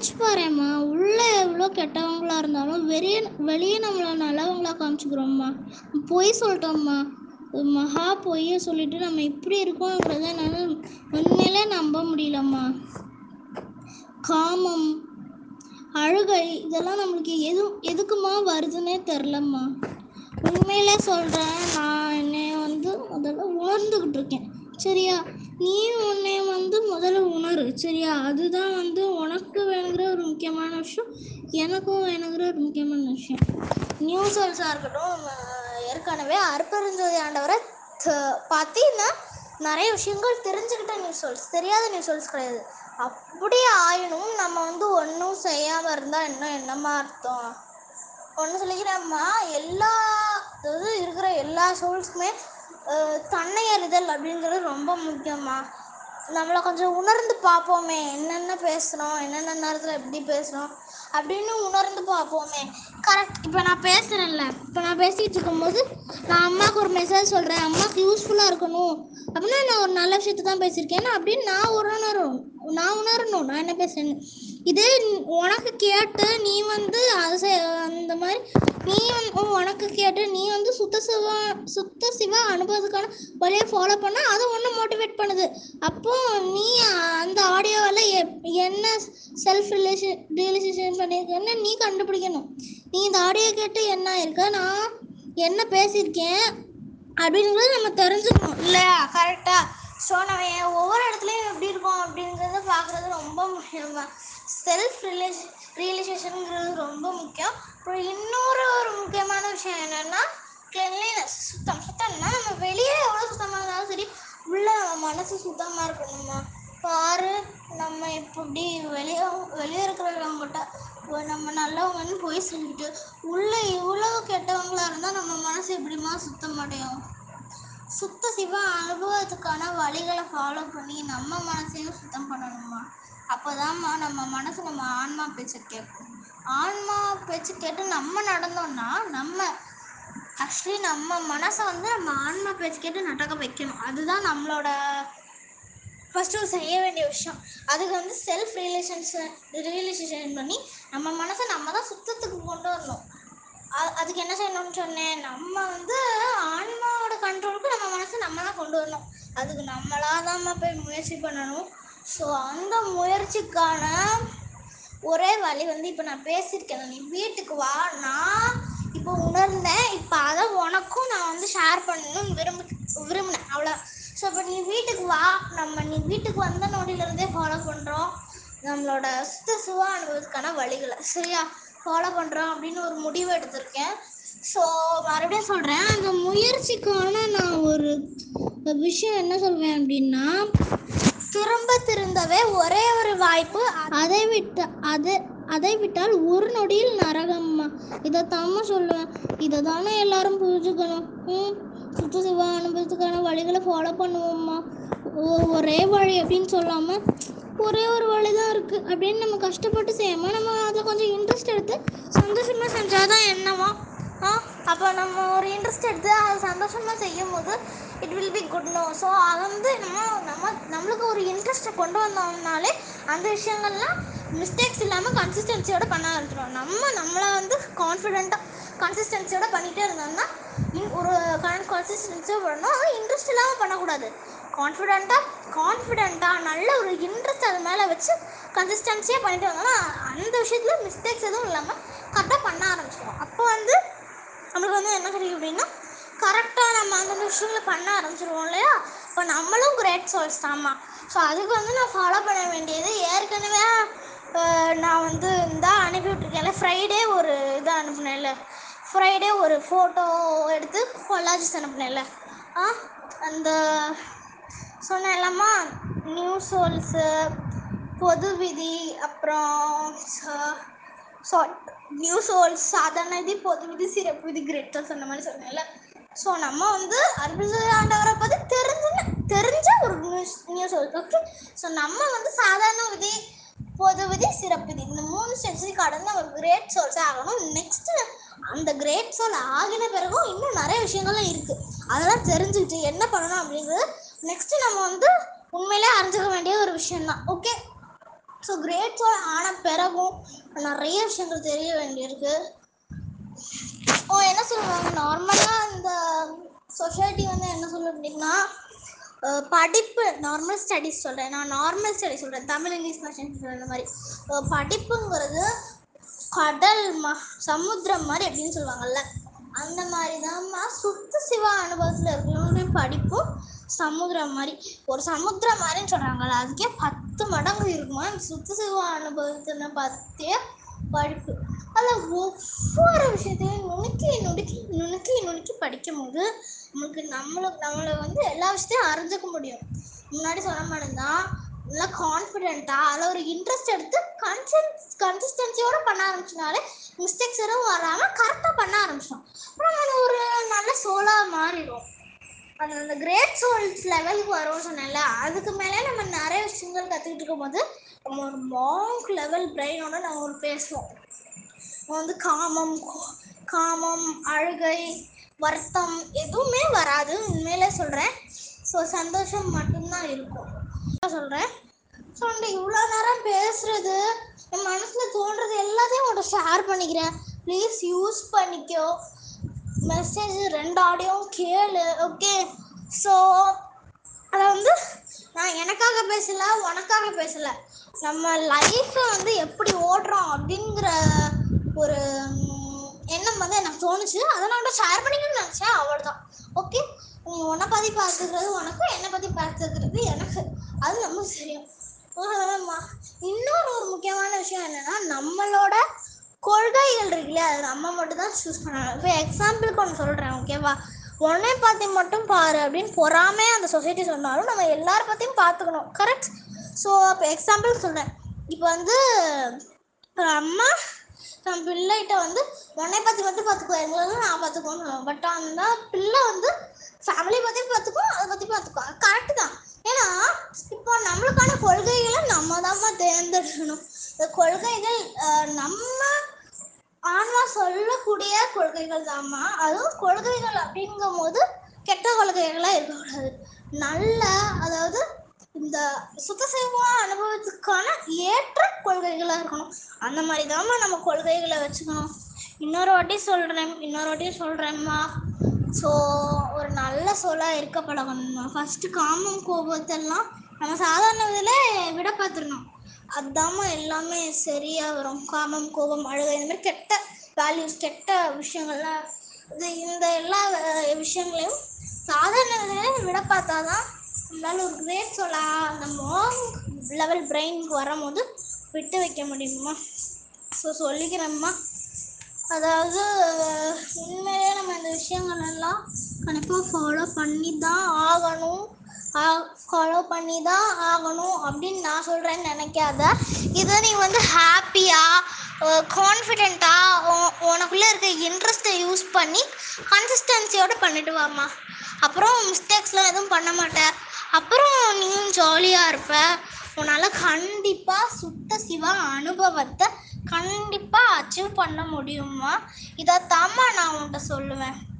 நினச்சி பாரும்மா. உள்ளே எவ்வளோ கெட்டவங்களா இருந்தாலும் வெளியே வெளியே நம்மளை நல்லவங்களா காமிச்சுக்கிறோம்மா. பொய் சொல்லிட்டோம்மா. மகா பொய்யை சொல்லிட்டு நம்ம இப்படி இருக்கோங்கிறத என்னால் உண்மையிலே நம்ப முடியலம்மா. காமம் அழுகை இதெல்லாம் நம்மளுக்கு எது எதுக்குமா வருதுன்னே தெரிலம்மா. உண்மையிலே சொல்கிறேன் நான் என்னை வந்து முதல்ல உணர்ந்துக்கிட்டு இருக்கேன். சரியா? நீ உன்னை வந்து முதல்ல உணரு சரியா? அதுதான் வந்து உனக்கு வேணுங்கிற ஒரு முக்கியமான விஷயம் எனக்கும் வேணுங்கிற ஒரு முக்கியமான விஷயம். நியூஸ் ஹவுஸாக இருக்கட்டும் ஏற்கனவே அற்பெருஞ்சோதி ஆண்டவரை த- நிறைய விஷயங்கள் தெரிஞ்சுக்கிட்ட நியூஸ் சோல்ஸ் தெரியாத நியூஸ் சோல்ஸ் கிடையாது. அப்படியே ஆயினும் நம்ம வந்து ஒன்றும் செய்யாமல் இருந்தால் இன்னும் என்னம்மா அர்த்தம்? ஒன்று சொல்லிக்கிறேம்மா. எல்லா அதாவது இருக்கிற எல்லா சோல்ஸுமே தன்னை அறிதல் அப்படிங்கிறது ரொம்ப முக்கியமாக நம்மளை கொஞ்சம் உணர்ந்து பார்ப்போமே என்னென்ன பேசுகிறோம் என்னென்ன நேரத்தில் எப்படி பேசுகிறோம் அப்படின்னு உணர்ந்து பார்ப்போமே. கரெக்ட் இப்போ நான் பேசுகிறேன்ல இப்போ நான் பேசிகிட்டு இருக்கும்போது நான் அம்மாவுக்கு ஒரு மெசேஜ் சொல்கிறேன் அம்மாவுக்கு யூஸ்ஃபுல்லாக இருக்கணும். அப்படின்னா நான் ஒரு நல்ல விஷயத்தை தான் பேசியிருக்கேன். அப்படின்னு நான் உணரணும். நான் உணரணும். நான் என்ன பேசுறேன்னு. இதே உனக்கு கேட்டு நீ வந்து அது அந்த மாதிரி நீ வந்து உனக்கு கேட்டு நீ வந்து சுத்த சிவா சுத்த சிவா அனுபவத்துக்கான வழியை ஃபாலோ பண்ண அது ஒன்று மோட்டிவேட் பண்ணுது. அப்போ நீ அந்த ஆடியோவில் என்ன செல்ஃப் ரிலேஷன் ரியலைசேஷன் பண்ணியிருக்கேன்னு நீ கண்டுபிடிக்கணும். நீ இந்த ஆடியோ கேட்டு என்ன இருக்க? நான் என்ன பேசியிருக்கேன்? அப்படிங்கிறது நம்ம தெரிஞ்சுக்கணும். இல்லையா? கரெக்டாக ஸோ நம்ம ஏன் ஒவ்வொரு இடத்துலையும் எப்படி இருக்கோம் அப்படிங்கிறத பார்க்குறது ரொம்ப முக்கியமாக செல்ஃப் ரிலேஷன் ரியலைசேஷனுங்கிறது ரொம்ப முக்கியம். அப்புறம் இன்னொரு ஒரு முக்கியமான விஷயம் என்னென்னா கிளீனஸ் சுத்தம் சுத்தம்னா நம்ம வெளியே எவ்வளோ சுத்தமாக இருந்தாலும் சரி உள்ளே நம்ம மனசு சுத்தமாக இருக்கணுமா? பாரு நம்ம இப்படி வெளியே வெளியே இருக்கிறவங்ககிட்ட ஓ, நம்ம நல்லவங்கன்னு போய் சொல்லிட்டு உள்ள இவ்வளோ கெட்டவங்களா இருந்தால் நம்ம மனசு எப்படிமா சுத்தமடையும் சுத்த சிவ அனுபவத்துக்கான வழிகளை ஃபாலோ பண்ணி நம்ம மனசையும் சுத்தம் பண்ணணுமா? அப்போதாம்மா நம்ம மனசு நம்ம ஆன்மா பேச்சை கேட்கும் ஆன்மா பேச்சு கேட்டு நம்ம நடந்தோம்னா நம்ம ஆக்சுவலி நம்ம மனசை வந்து நம்ம ஆன்மா பேச்சு கேட்டு நடக்க வைக்கணும். அதுதான் நம்மளோட ஃபஸ்ட்டு செய்ய வேண்டிய விஷயம். அதுக்கு வந்து செல்ஃப் ரியலேஷன்ஸ் ரியலைசேஷன் பண்ணி நம்ம மனசை நம்ம தான் சுத்தத்துக்கு கொண்டு வரணும். அதுக்கு என்ன செய்யணும்னு சொன்னேன்? நம்ம வந்து ஆன்மாவோட கண்ட்ரோலுக்கு நம்ம மனசை நம்ம தான் கொண்டு வரணும். அதுக்கு நம்மளாக தான் போய் முயற்சி பண்ணணும். ஸோ அந்த முயற்சிக்கான ஒரே வழி வந்து இப்போ நான் பேசியிருக்கேன். நீ வீட்டுக்கு வா. நான் இப்போ உணர்ந்தேன். இப்போ அதை உனக்கும் நான் வந்து ஷேர் பண்ணணும்னு விரும்பி விரும்பினேன். அவ்வளோ ஸோ இப்போ நீ வீட்டுக்கு வா. நம்ம நீ வீட்டுக்கு வந்த நொடியிலேருந்தே ஃபாலோ பண்ணுறோம் நம்மளோட சுத்த சுவ அனுபவத்துக்கான வழிகளை. சரியா? ஃபாலோ பண்ணுறோம் அப்படின்னு ஒரு முடிவு எடுத்திருக்கேன். ஸோ மறுபடியும் சொல்கிறேன் அந்த முயற்சிக்கான நான் ஒரு விஷயம் என்ன சொல்வேன் அப்படின்னா திரும்ப திருந்தவே ஒரே ஒரு வாய்ப்பு அதை விட்டு அதை அதை விட்டால் ஒரு நொடியில் நரகம்மா இதை சொல்லுவேன். இதை தானே எல்லாரும் புரிஞ்சுக்கணும். ம். சுத்த அனுபவத்துக்கான வழிகளை ஃபாலோ பண்ணுவோம்மா. ஒரே வழி அப்படின்னு சொல்லாமல் ஒரே ஒரு வழி தான் இருக்குது அப்படின்னு நம்ம கஷ்டப்பட்டு செய்யாமல் நம்ம அதில் கொஞ்சம் இன்ட்ரெஸ்ட் எடுத்து சந்தோஷமாக செஞ்சால் தான் என்னவா? ஆ அப்போ நம்ம ஒரு இன்ட்ரெஸ்ட் எடுத்து அதை சந்தோஷமாக செய்யும் போது it will be good no so அதை வந்து நம்ம நம்ம நம்மளுக்கு ஒரு இன்ட்ரெஸ்ட்டை கொண்டு வந்தோம்னாலே அந்த விஷயங்கள்லாம் மிஸ்டேக்ஸ் இல்லாமல் கன்சிஸ்டன்சியோடு பண்ண ஆரம்பிச்சிடும் நம்ம நம்மளை வந்து கான்ஃபிடெண்ட்டாக கன்சிஸ்டன்சியோட பண்ணிகிட்டே இருந்தோம்னா இன் ஒரு கன்சிஸ்டன்சியோட பண்ணணும் ஆனால் இன்ட்ரெஸ்ட் இல்லாமல் பண்ணக்கூடாது. கான்ஃபிடெண்ட்டாக கான்ஃபிடெண்ட்டாக நல்ல ஒரு இன்ட்ரெஸ்ட் அது மேலே வச்சு கன்சிஸ்டன்சியாக பண்ணிட்டு வந்தோம்னா அந்த விஷயத்தில் மிஸ்டேக்ஸ் எதுவும் இல்லாமல் கரெக்டாக பண்ண ஆரம்பிச்சிடும் அப்போ வந்து நம்மளுக்கு வந்து என்ன கிடைக்கும் அப்படின்னா கரெக்டாக நம்ம அந்தந்த விஷயங்களை பண்ண ஆரம்பிச்சிருவோம் இல்லையா? இப்போ நம்மளும் கிரேட் சோல்ஸ் தாம்மா ஸோ அதுக்கு வந்து நான் ஃபாலோ பண்ண வேண்டியது ஏற்கனவே நான் வந்து இந்த அனுப்பி விட்டுருக்கேன்ல ஃப்ரைடே ஒரு இது அனுப்புனேன்ல. ஃப்ரைடே ஒரு ஃபோட்டோ எடுத்து கொலாஜஸ் அனுப்புனேன்ல ஆ அந்த சொன்னேன்லம்மா நியூ சோல்ஸு பொது விதி அப்புறம் சாரி நியூ சோல்ஸ் சாதாரண விதி பொது விதி சிறப்பு விதி கிரேட் சொன்ன அந்த மாதிரி சொன்னேன்ல. ஸோ நம்ம வந்து அற்புத ஆண்டவரை பற்றி தெரிஞ்ச தெரிஞ்ச ஒரு new new souls okay so நம்ம வந்து சாதாரண விதி பொது விதி சிறப்பு இந்த மூணு ஸ்டெப்ஸையும் கடந்து நம்ம கிரேட் சோல்ஸ் ஆகணும். நெக்ஸ்ட் அந்த கிரேட் சோல் ஆகின பிறகும் இன்னும் நிறைய விஷயங்கள்லாம் இருக்கு. அதெல்லாம் தெரிஞ்சுக்கிட்டு என்ன பண்ணணும் அப்படிங்கிறது நெக்ஸ்ட் நம்ம வந்து உண்மையிலே அறிஞ்சுக்க வேண்டிய ஒரு விஷயம்தான். ஓகே ஸோ கிரேட் சோல் ஆன பிறகும் நிறைய விஷயங்கள் தெரிய வேண்டியிருக்கு. ஓ என்ன சொல்லுவாங்க நார்மலாக இந்த சொசைட்டி வந்து என்ன சொல்லுது அப்படின்னா படிப்பு நார்மல் ஸ்டடீஸ் சொல்கிறேன் நான் நார்மல் ஸ்டடீஸ் சொல்கிறேன் தமிழ் இங்கிலீஷ் பாஷன் சொல்கிற மாதிரி. படிப்புங்கிறது கடல் ம சமுத்திரம் மாதிரி அப்படின்னு சொல்லுவாங்கல்ல. அந்த மாதிரி தான்மா சுத்த சிவ அனுபவத்தில் இருக்கிறவங்களுடைய படிப்பும் சமுத்திரம் மாதிரி. ஒரு சமுத்திரம் மாதிரின்னு சொல்கிறாங்கல்ல அதுக்கே பத்து மடங்கு இருக்குமா? அந்த சுத்த சிவ அனுபவத்தின பற்றிய படிப்பு. அதில் ஒவ்வொரு விஷயத்தையும் நுணுக்கி நுணுக்கி நுணுக்கி நுணுக்கி படிக்கும் போது நம்மளுக்கு நம்மளுக்கு நம்மளை வந்து எல்லா விஷயத்தையும் அறிஞ்சிக்க முடியும். முன்னாடி சொன்ன மாதிரி தான் நல்லா கான்ஃபிடென்ட்டாக அதில் ஒரு இன்ட்ரெஸ்ட் எடுத்து கன்சென்ட் கன்சிஸ்டன்சியோட பண்ண ஆரம்பிச்சனாலே மிஸ்டேக்ஸ் எதுவும் வராமல் கரெக்டாக பண்ண ஆரம்பிச்சிட்டோம் அப்புறம் நம்ம ஒரு நல்ல சோலாக மாறிடும். அது அந்த கிரேட் சோல்ஸ் லெவலுக்கு வரும்னு சொன்னேன்ல அதுக்கு மேலே நம்ம நிறைய விஷயங்கள் கற்றுக்கிட்டு இருக்கும்போது நம்ம ஒரு மாங்க் லெவல் பிரெயினோட நம்ம ஒரு பேசுவோம். வந்து காமம் காமம் அழுகை வருத்தம் எதுவுமே வராது. உண்மையிலே சொல்கிறேன் ஸோ சந்தோஷம் மட்டும்தான் இருக்கும். சொல்கிறேன் ஸோ அந்த இவ்வளோ நேரம் பேசுறது என் மனசில் தோன்றது எல்லாத்தையும் உங்கள்கிட்ட ஷேர் பண்ணிக்கிறேன். ப்ளீஸ் யூஸ் பண்ணிக்கோ. மெசேஜ் ரெண்டு ஆடியோவும் கேளு ஓகே ஸோ அதை வந்து நான் எனக்காக பேசல உனக்காக பேசல. நம்ம லைஃப்பை வந்து எப்படி ஓடுறோம் அப்படிங்கிற ஒரு எண்ணம் வந்து எனக்கு தோணுச்சு. அதை நான் கூட ஷேர் பண்ணிக்கணும்னு நினச்சேன். அவ்வளோதான் ஓகே நீ உன்னை பற்றி பார்த்துக்கிறது உனக்கும் என்னை பற்றி பார்த்துக்கிறது எனக்கு. அது நமக்கு தெரியும் இன்னொரு ஒரு முக்கியமான விஷயம் என்னன்னா நம்மளோட கொள்கைகள் இருக்குல்ல அது நம்ம மட்டும் தான் சூஸ் பண்ணணும். இப்போ எக்ஸாம்பிளுக்கு ஒன்று சொல்கிறேன் ஓகேவா உன்னை பற்றி மட்டும் பாரு அப்படின்னு பொறாமே அந்த சொசைட்டி சொன்னாலும் நம்ம எல்லார பற்றியும் பார்த்துக்கணும். கரெக்ட் ஸோ இப்போ எக்ஸாம்பிள் சொல்கிறேன் இப்போ வந்து அம்மா நம்ம பிள்ளைகிட்ட வந்து உன்னை பற்றி மட்டும் பார்த்துக்கோ. எங்களை நான் பார்த்துக்கோன்னு பட் அந்த பிள்ளை வந்து ஃபேமிலி பற்றி பார்த்துக்கோ அதை பற்றி பார்த்துக்கோ கரெக்டு தான். ஏன்னா இப்போ நம்மளுக்கான கொள்கைகளை நம்ம தான் தேர்ந்தெடுக்கணும். இந்த கொள்கைகள் நம்ம ஆன்மா சொல்லக்கூடிய கொள்கைகள் தாம்மா அதுவும் கொள்கைகள் அப்படிங்கும் போது கெட்ட கொள்கைகளாக இருக்கக்கூடாது. நல்ல அதாவது இந்த சுத்தசேவா அனுபவத்துக்கான ஏற்ற கொள்கைகளாக இருக்கணும். அந்த மாதிரி தாம்மா நம்ம கொள்கைகளை வச்சுக்கணும். இன்னொரு வாட்டி சொல்கிறேன் இன்னொரு வாட்டி சொல்கிறேம்மா ஸோ ஒரு நல்ல சொல்லாக இருக்க பழகணும்மா ஃபஸ்ட்டு காமம் கோபத்தெல்லாம் நம்ம சாதாரண இதில் விட பார்த்துடணும் அதாம்மா எல்லாமே சரியாக வரும். காமம் கோபம் அழுகை இந்த மாதிரி கெட்ட வேல்யூஸ் கெட்ட விஷயங்கள்லாம் இது இந்த எல்லா விஷயங்களையும் சாதாரண விட பார்த்தா தான் நம்மளால ஒரு கிரேட் சொல்லா நம்ம லெவல் பிரெயினுக்கு வரும்போது விட்டு வைக்க முடியுமா? ஸோ சொல்லிக்கிறேம்மா. அதாவது உண்மையிலே நம்ம இந்த விஷயங்கள் எல்லாம் கண்டிப்பாக ஃபாலோ பண்ணி தான் ஆகணும். ஃபாலோ பண்ணி தான் ஆகணும் அப்படின்னு நான் சொல்கிறேன்னு நினைக்காத. இதை நீ வந்து ஹாப்பியாக கான்ஃபிடெண்ட்டாக உனக்குள்ளே இருக்க இன்ட்ரெஸ்ட்டை யூஸ் பண்ணி கன்சிஸ்டன்சியோடு பண்ணிட்டு வாம்மா. அப்புறம் மிஸ்டேக்ஸ்லாம் எதுவும் பண்ண மாட்டேன் அப்புறம் நீயும் ஜாலியாக இருப்ப. உன்னால் கண்டிப்பாக சுத்த சிவ அனுபவத்தை கண்டிப்பாக அச்சீவ் பண்ண முடியுமா இதை நான் உன்கிட்ட சொல்லுவேன்.